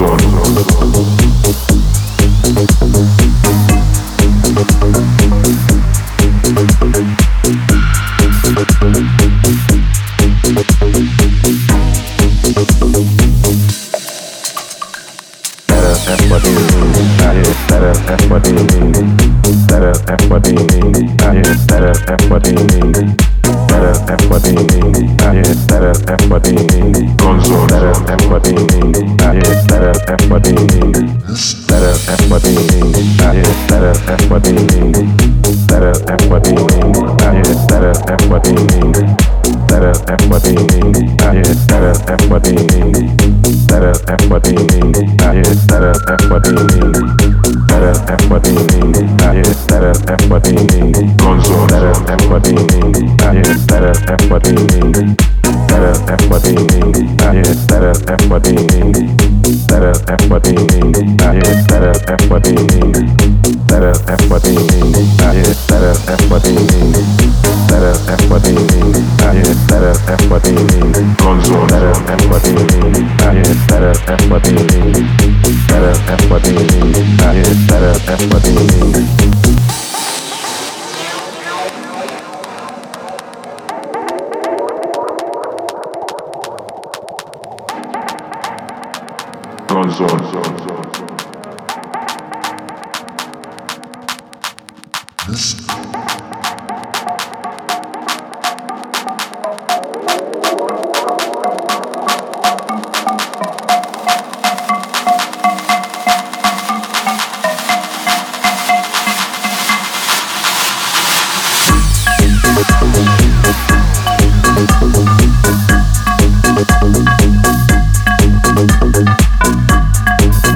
Zone. szeretni, egyet szeretni, konzol szeretni, egyet szeretni, szeretni, egyet szeretni, szeretni, egyet szeretem vadéni, és szeretem vadéni, szeretem vadéni, és szeretem vadéni, konzol szeretem vadéni, és szeretem vadéni, szeretem vadéni, és szeretem vadéni, szeretem vadéni, és szeretem vadéni, szeretem vadéni, és szeretem vadéni, Szeretem a déli,ányért szeretem a déli, konzol szeretem a déli,ányért szeretem a déli, szeretem a déli,ányért szeretem a déli. Konzol, konzol. This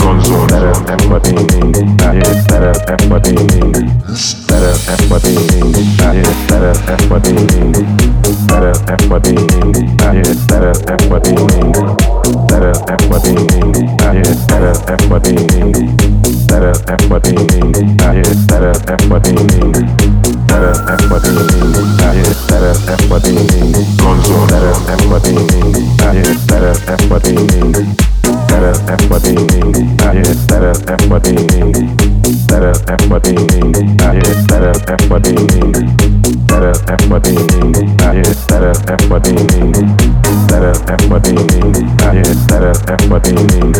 Control. F what they need szeretem vadéni, és szeretem vadéni, szeretem vadéni, és szeretem vadéni,